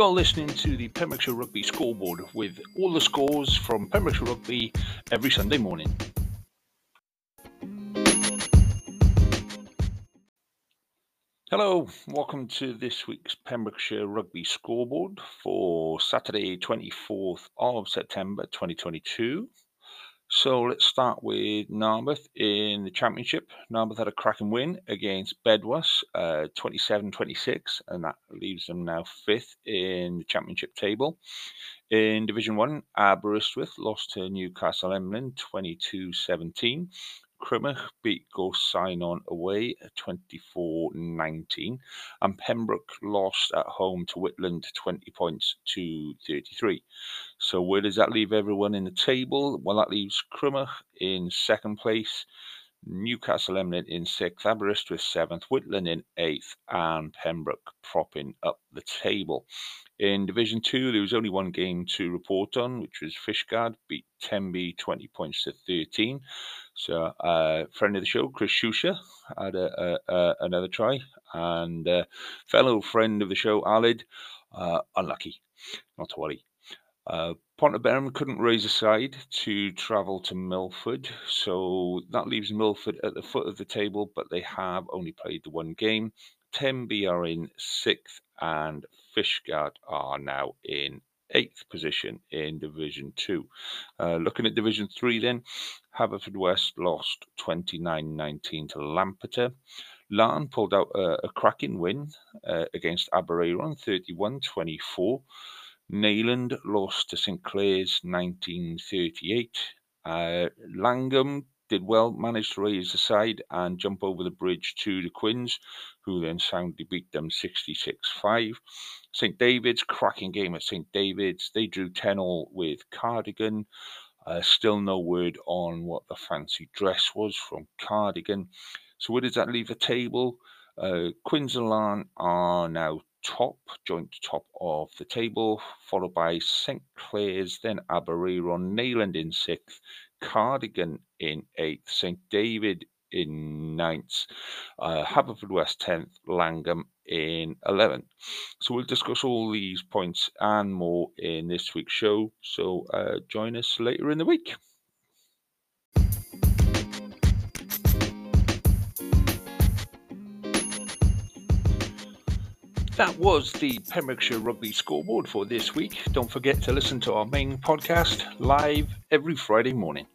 You're listening to the Pembrokeshire Rugby scoreboard with all the scores from Pembrokeshire Rugby every Sunday morning. Hello, welcome to this week's Pembrokeshire Rugby scoreboard for Saturday, 24th of September 2022. So let's start with Narberth in the Championship. Narberth had a cracking win against Bedwas, uh, 27 26, and that leaves them now fifth in the Championship table. In Division 1, Aberystwyth lost to Newcastle Emlyn 22 17. Beat Gorseinon away 24 19, and Pembroke lost at home to Whitland 20 points to 33. So, where does that leave everyone in the table? Well, that leaves Crymych in second place. Newcastle Emlyn in sixth, Aberystwyth seventh, Whitland in eighth, and Pembroke propping up the table. In Division 2, there was only one game to report on, which was Fishguard beat Tenby 20 points to 13. So, uh, friend of the show, Chris Shusha, had a, a, a, another try, and uh, fellow friend of the show, Alid, uh, unlucky, not to worry. Uh, Pontyberem couldn't raise a side to travel to Milford, so that leaves Milford at the foot of the table, but they have only played the one game. Tenby are in sixth, and Fishguard are now in eighth position in Division 2. Uh, looking at Division 3 then, Haverfordwest lost 29-19 to Lampeter. Laugharne pulled out a, a cracking win uh, against Aberaeron 31-24. Neyland lost to St Clears 1938. Uh, Llangwm did well, managed to raise the side and jump over the bridge to the Quins, who then soundly beat them 66 5. St David's, cracking game at St David's. They drew 10 all with Cardigan. Uh, still no word on what the fancy dress was from Cardigan. So, where does that leave the table? Uh, Quins and Laugharne are now top, joint top of the table, followed by St Clears, then Aberaeron, Neyland in sixth, Cardigan in eighth, St David in ninth, uh, Haverfordwest 10th, Llangwm in 11th. So we'll discuss all these points and more in this week's show. So uh, join us later in the week. That was the Pembrokeshire Rugby scoreboard for this week. Don't forget to listen to our main podcast live every Friday morning.